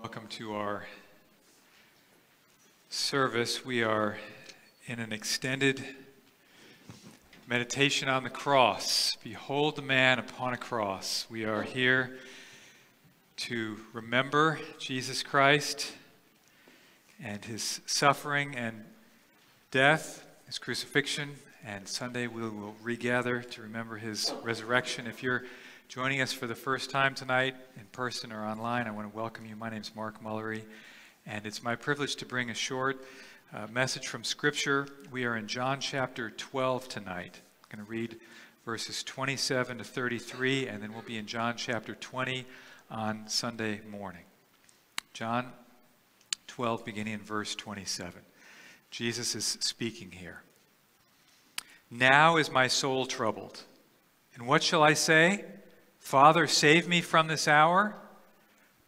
Welcome to our service. We are in an extended meditation on the cross. Behold the man upon a cross. We are here to remember Jesus Christ and his suffering and death, his crucifixion, and Sunday we will regather to remember his resurrection. If you're joining us for the first time tonight in person or online, I want to welcome you. My name is Mark Mullery, and it's my privilege to bring a short uh, message from Scripture. We are in John chapter 12 tonight. I'm going to read verses 27 to 33, and then we'll be in John chapter 20 on Sunday morning. John 12, beginning in verse 27. Jesus is speaking here. Now is my soul troubled. And what shall I say? Father, save me from this hour.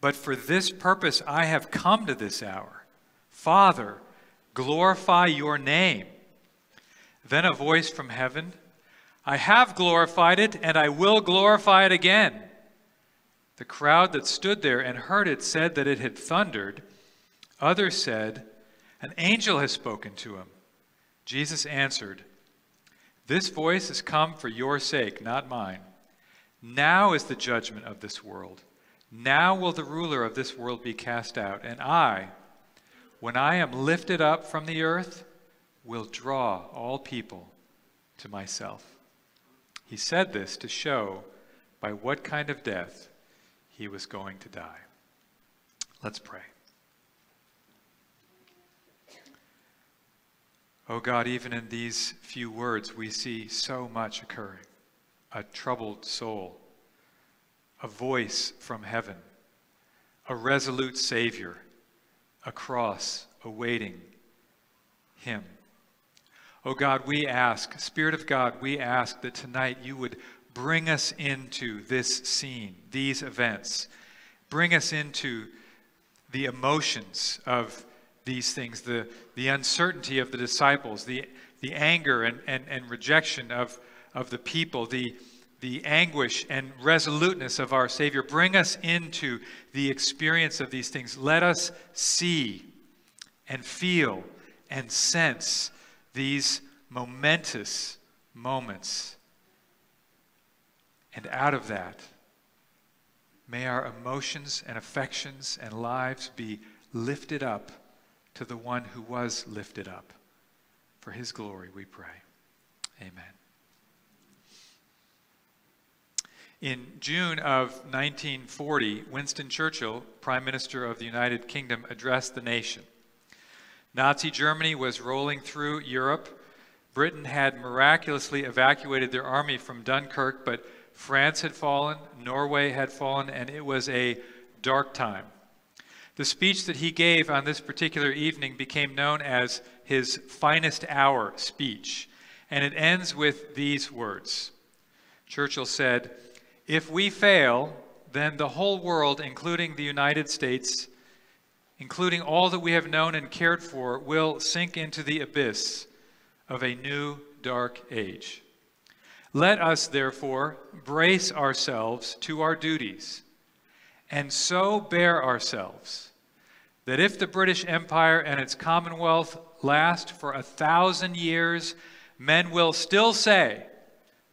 But for this purpose I have come to this hour. Father, glorify your name. Then a voice from heaven I have glorified it, and I will glorify it again. The crowd that stood there and heard it said that it had thundered. Others said, An angel has spoken to him. Jesus answered, This voice has come for your sake, not mine. Now is the judgment of this world. Now will the ruler of this world be cast out. And I, when I am lifted up from the earth, will draw all people to myself. He said this to show by what kind of death he was going to die. Let's pray. Oh God, even in these few words, we see so much occurring a troubled soul, a voice from heaven, a resolute Savior, a cross awaiting Him. Oh God, we ask, Spirit of God, we ask that tonight you would bring us into this scene, these events. Bring us into the emotions of these things, the, the uncertainty of the disciples, the, the anger and, and, and rejection of, of the people, the, the anguish and resoluteness of our Savior. Bring us into the experience of these things. Let us see and feel and sense these momentous moments. And out of that, may our emotions and affections and lives be lifted up to the one who was lifted up. For his glory, we pray. Amen. In June of 1940, Winston Churchill, Prime Minister of the United Kingdom, addressed the nation. Nazi Germany was rolling through Europe. Britain had miraculously evacuated their army from Dunkirk, but France had fallen, Norway had fallen, and it was a dark time. The speech that he gave on this particular evening became known as his finest hour speech, and it ends with these words. Churchill said, if we fail, then the whole world, including the United States, including all that we have known and cared for, will sink into the abyss of a new dark age. Let us, therefore, brace ourselves to our duties and so bear ourselves that if the British Empire and its Commonwealth last for a thousand years, men will still say,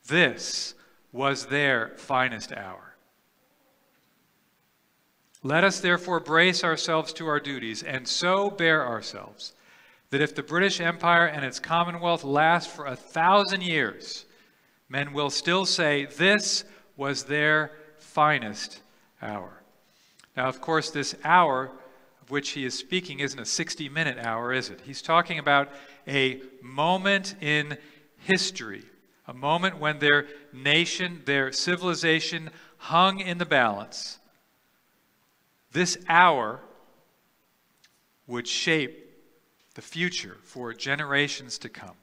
This was their finest hour. Let us therefore brace ourselves to our duties and so bear ourselves that if the British Empire and its Commonwealth last for a thousand years, men will still say this was their finest hour. Now, of course, this hour of which he is speaking isn't a 60 minute hour, is it? He's talking about a moment in history a moment when their nation, their civilization hung in the balance. This hour would shape the future for generations to come.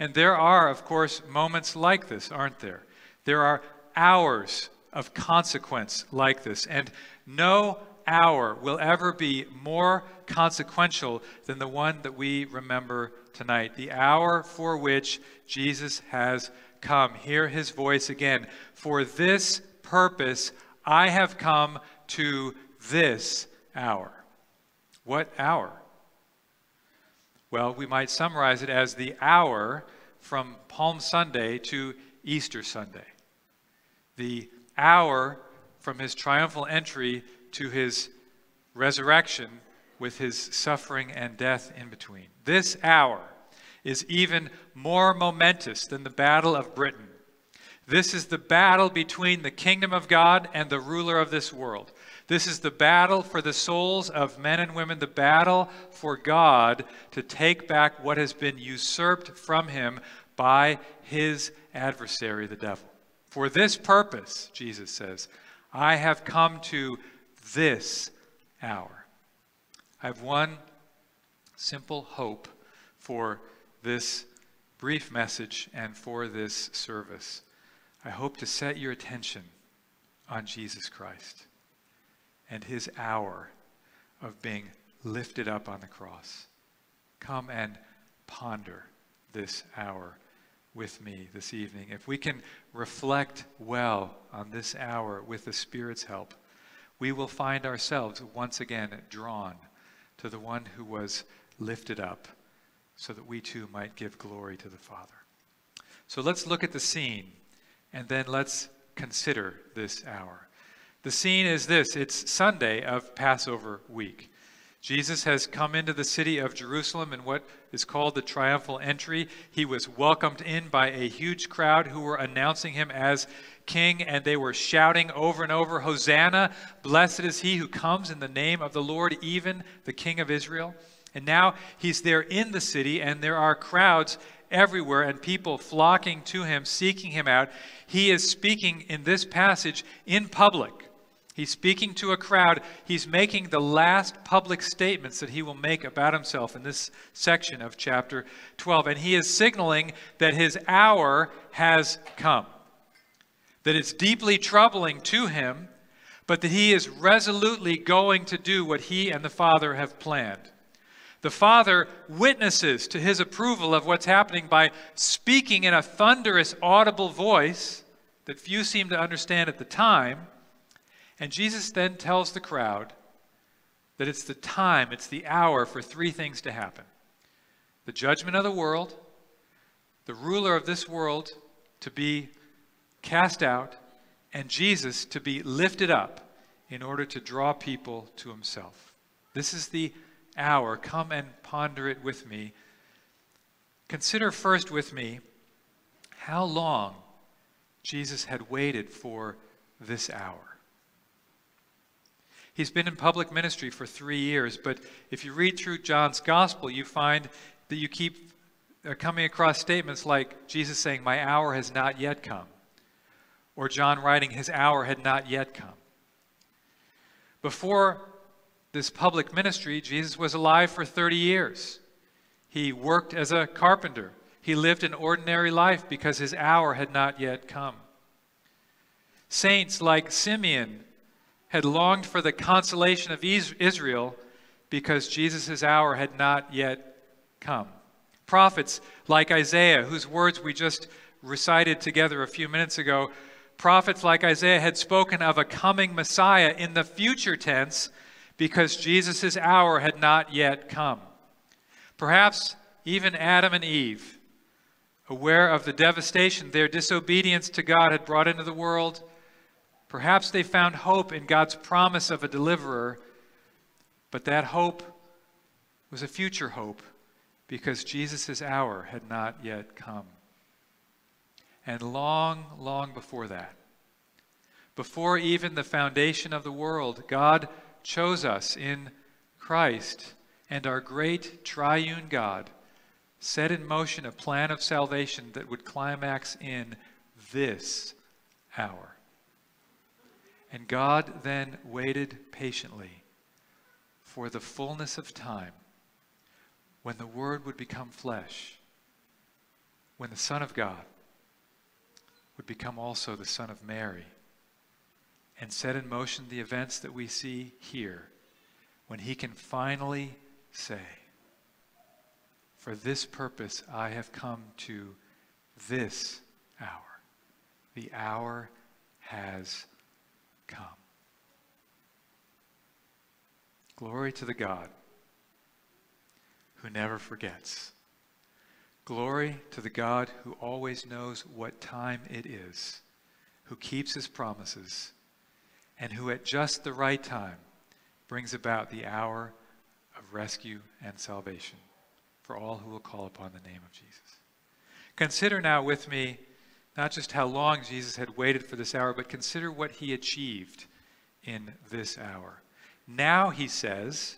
And there are, of course, moments like this, aren't there? There are hours of consequence like this. And no hour will ever be more consequential than the one that we remember tonight, the hour for which Jesus has come. Hear his voice again. For this purpose I have come to this hour. What hour? Well, we might summarize it as the hour from Palm Sunday to Easter Sunday. The hour from his triumphal entry to his resurrection with his suffering and death in between. This hour is even more momentous than the Battle of Britain. This is the battle between the kingdom of God and the ruler of this world. This is the battle for the souls of men and women, the battle for God to take back what has been usurped from him by his adversary, the devil. For this purpose, Jesus says, I have come to this hour. I have one simple hope for this brief message and for this service. I hope to set your attention on Jesus Christ and his hour of being lifted up on the cross. Come and ponder this hour with me this evening. If we can reflect well on this hour with the Spirit's help, we will find ourselves once again drawn to the one who was lifted up so that we too might give glory to the Father. So let's look at the scene and then let's consider this hour. The scene is this it's Sunday of Passover week. Jesus has come into the city of Jerusalem in what is called the triumphal entry. He was welcomed in by a huge crowd who were announcing him as king, and they were shouting over and over, Hosanna! Blessed is he who comes in the name of the Lord, even the King of Israel. And now he's there in the city, and there are crowds everywhere and people flocking to him, seeking him out. He is speaking in this passage in public. He's speaking to a crowd. He's making the last public statements that he will make about himself in this section of chapter 12. And he is signaling that his hour has come, that it's deeply troubling to him, but that he is resolutely going to do what he and the Father have planned. The Father witnesses to his approval of what's happening by speaking in a thunderous, audible voice that few seem to understand at the time and Jesus then tells the crowd that it's the time, it's the hour for three things to happen the judgment of the world, the ruler of this world to be cast out, and Jesus to be lifted up in order to draw people to himself. This is the hour. Come and ponder it with me. Consider first with me how long Jesus had waited for this hour. He's been in public ministry for three years, but if you read through John's gospel, you find that you keep uh, coming across statements like Jesus saying, My hour has not yet come, or John writing, His hour had not yet come. Before this public ministry, Jesus was alive for 30 years. He worked as a carpenter. He lived an ordinary life because his hour had not yet come. Saints like Simeon had longed for the consolation of Israel because Jesus' hour had not yet come. Prophets like Isaiah, whose words we just recited together a few minutes ago, prophets like Isaiah had spoken of a coming Messiah in the future tense because Jesus' hour had not yet come. Perhaps even Adam and Eve, aware of the devastation their disobedience to God had brought into the world, Perhaps they found hope in God's promise of a deliverer, but that hope was a future hope because Jesus' hour had not yet come. And long, long before that, before even the foundation of the world, God chose us in Christ, and our great triune God set in motion a plan of salvation that would climax in this hour. And God then waited patiently for the fullness of time when the Word would become flesh, when the Son of God would become also the Son of Mary, and set in motion the events that we see here, when he can finally say, For this purpose I have come to this hour. The hour has come. Glory to the God who never forgets. Glory to the God who always knows what time it is, who keeps his promises, and who at just the right time brings about the hour of rescue and salvation for all who will call upon the name of Jesus. Consider now with me not just how long Jesus had waited for this hour, but consider what he achieved in this hour. Now, he says,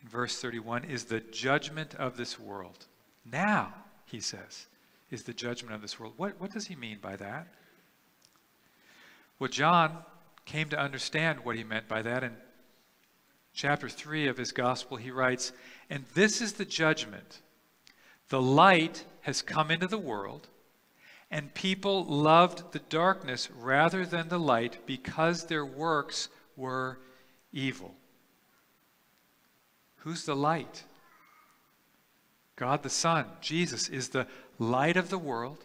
in verse 31, is the judgment of this world. Now, he says, is the judgment of this world. What, what does he mean by that? Well, John came to understand what he meant by that. In chapter 3 of his gospel, he writes, And this is the judgment. The light has come into the world and people loved the darkness rather than the light because their works were evil. Who's the light? God the Son, Jesus, is the light of the world.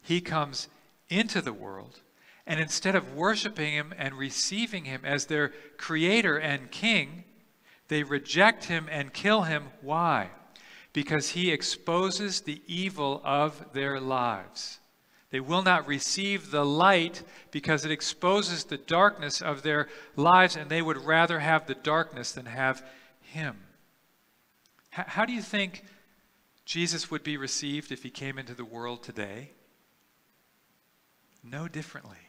He comes into the world, and instead of worshiping Him and receiving Him as their Creator and King, they reject Him and kill Him. Why? Because He exposes the evil of their lives. They will not receive the light because it exposes the darkness of their lives, and they would rather have the darkness than have Him. H- how do you think Jesus would be received if He came into the world today? No differently.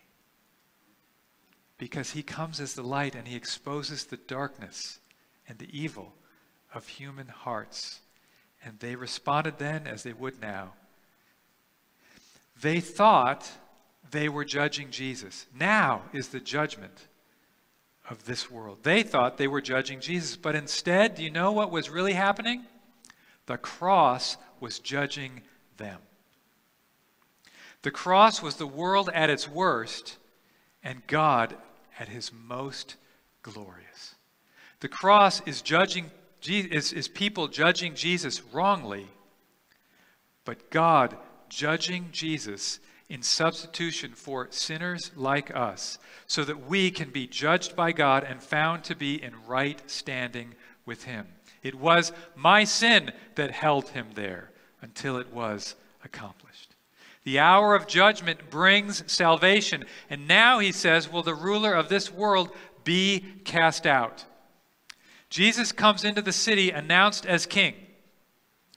Because He comes as the light and He exposes the darkness and the evil of human hearts. And they responded then as they would now they thought they were judging Jesus. Now is the judgment of this world. They thought they were judging Jesus, but instead, do you know what was really happening? The cross was judging them. The cross was the world at its worst and God at his most glorious. The cross is judging is, is people judging Jesus wrongly, but God judging Jesus in substitution for sinners like us, so that we can be judged by God and found to be in right standing with Him. It was my sin that held Him there until it was accomplished. The hour of judgment brings salvation, and now He says, Will the ruler of this world be cast out? Jesus comes into the city announced as king.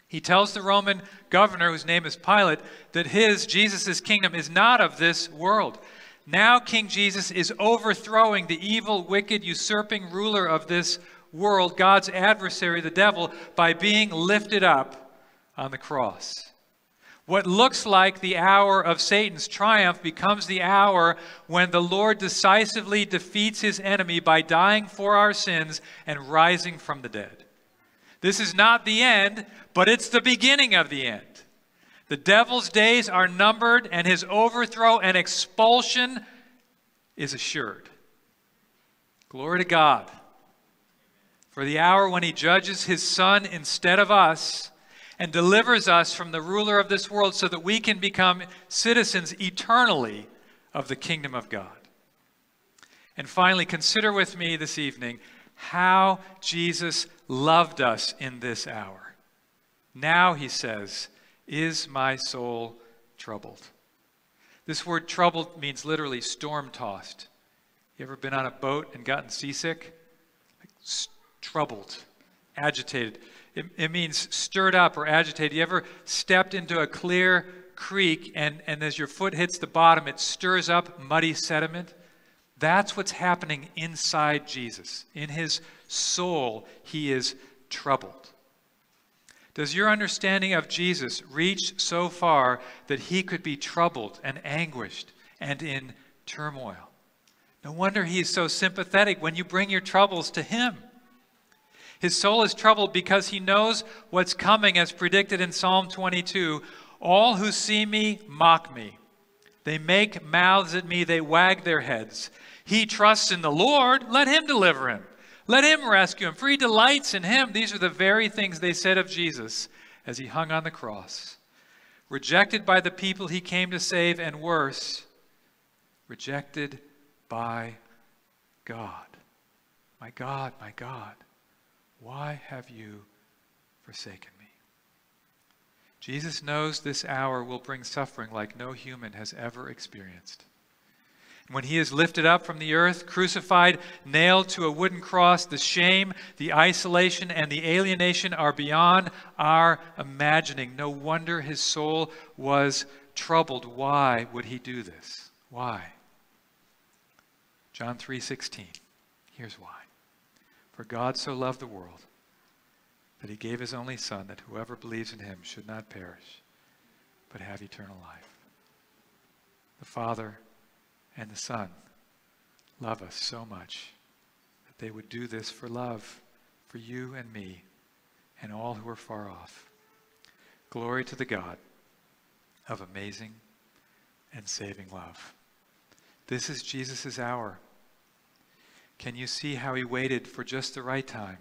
He tells the Roman governor, whose name is Pilate, that his, Jesus' kingdom, is not of this world. Now, King Jesus is overthrowing the evil, wicked, usurping ruler of this world, God's adversary, the devil, by being lifted up on the cross. What looks like the hour of Satan's triumph becomes the hour when the Lord decisively defeats his enemy by dying for our sins and rising from the dead. This is not the end, but it's the beginning of the end. The devil's days are numbered, and his overthrow and expulsion is assured. Glory to God. For the hour when he judges his son instead of us and delivers us from the ruler of this world so that we can become citizens eternally of the kingdom of God. And finally, consider with me this evening how Jesus loved us in this hour. Now, he says, is my soul troubled? This word troubled means literally storm tossed. You ever been on a boat and gotten seasick? Like, troubled, agitated. It, it means stirred up or agitated. You ever stepped into a clear creek and, and as your foot hits the bottom, it stirs up muddy sediment? That's what's happening inside Jesus. In his soul, he is troubled. Does your understanding of Jesus reach so far that he could be troubled and anguished and in turmoil? No wonder he is so sympathetic when you bring your troubles to him. His soul is troubled because he knows what's coming, as predicted in Psalm 22 All who see me mock me. They make mouths at me, they wag their heads. He trusts in the Lord, let him deliver him. Let him rescue him, for he delights in him. These are the very things they said of Jesus as he hung on the cross. Rejected by the people he came to save, and worse, rejected by God. My God, my God, Why have you forsaken me? Jesus knows this hour will bring suffering like no human has ever experienced. When he is lifted up from the earth, crucified, nailed to a wooden cross, the shame, the isolation, and the alienation are beyond our imagining. No wonder his soul was troubled. Why would he do this? Why? John 3:16. Here's why. For God so loved the world that he gave his only son that whoever believes in him should not perish but have eternal life. The Father and the Son love us so much that they would do this for love for you and me and all who are far off. Glory to the God of amazing and saving love. This is Jesus' hour. Can you see how he waited for just the right time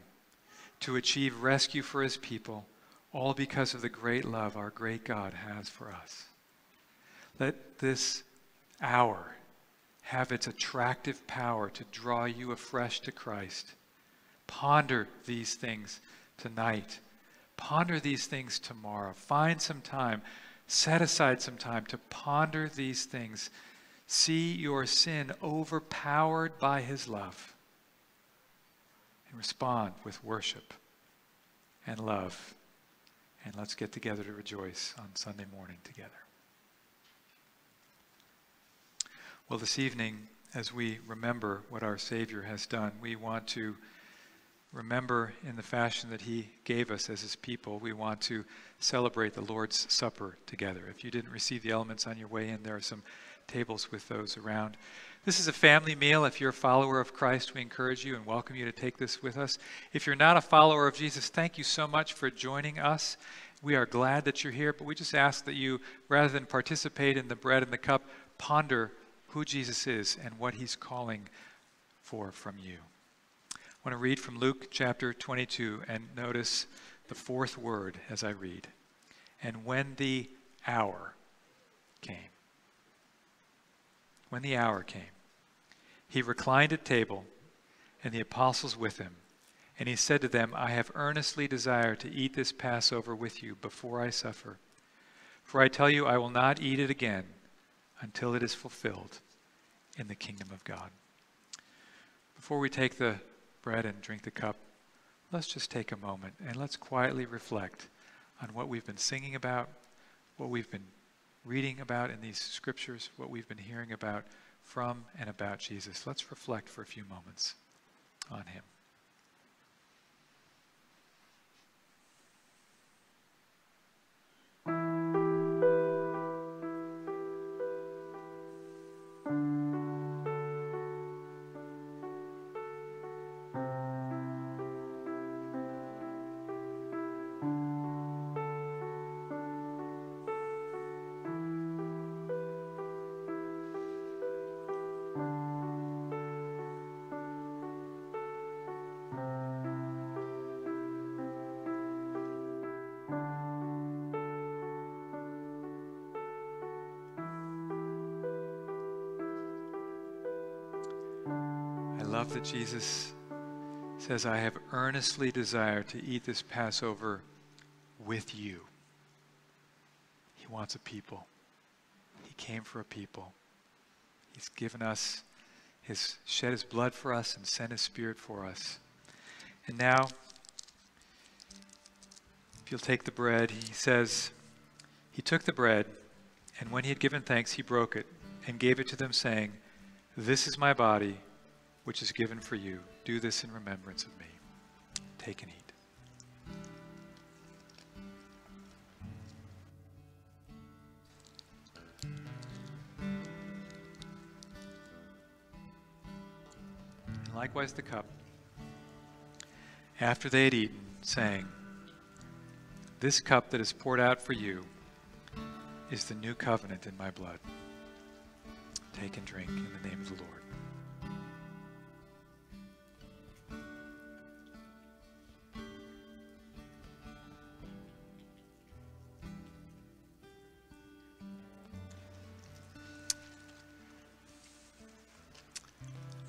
to achieve rescue for his people, all because of the great love our great God has for us? Let this hour have its attractive power to draw you afresh to Christ. Ponder these things tonight. Ponder these things tomorrow. Find some time. Set aside some time to ponder these things. See your sin overpowered by his love. Respond with worship and love. And let's get together to rejoice on Sunday morning together. Well, this evening, as we remember what our Savior has done, we want to remember in the fashion that He gave us as His people. We want to celebrate the Lord's Supper together. If you didn't receive the elements on your way in, there are some tables with those around. This is a family meal. If you're a follower of Christ, we encourage you and welcome you to take this with us. If you're not a follower of Jesus, thank you so much for joining us. We are glad that you're here, but we just ask that you, rather than participate in the bread and the cup, ponder who Jesus is and what he's calling for from you. I want to read from Luke chapter 22 and notice the fourth word as I read. And when the hour came, when the hour came, he reclined at table and the apostles with him. And he said to them, I have earnestly desired to eat this Passover with you before I suffer. For I tell you, I will not eat it again until it is fulfilled in the kingdom of God. Before we take the bread and drink the cup, let's just take a moment and let's quietly reflect on what we've been singing about, what we've been reading about in these scriptures, what we've been hearing about from and about Jesus. Let's reflect for a few moments on him. Love that Jesus says, I have earnestly desired to eat this Passover with you. He wants a people. He came for a people. He's given us his shed his blood for us and sent his spirit for us. And now, if you'll take the bread, he says, He took the bread, and when he had given thanks, he broke it and gave it to them, saying, This is my body which is given for you. Do this in remembrance of me. Take and eat. And likewise the cup. After they had eaten, saying, This cup that is poured out for you is the new covenant in my blood. Take and drink in the name of the Lord.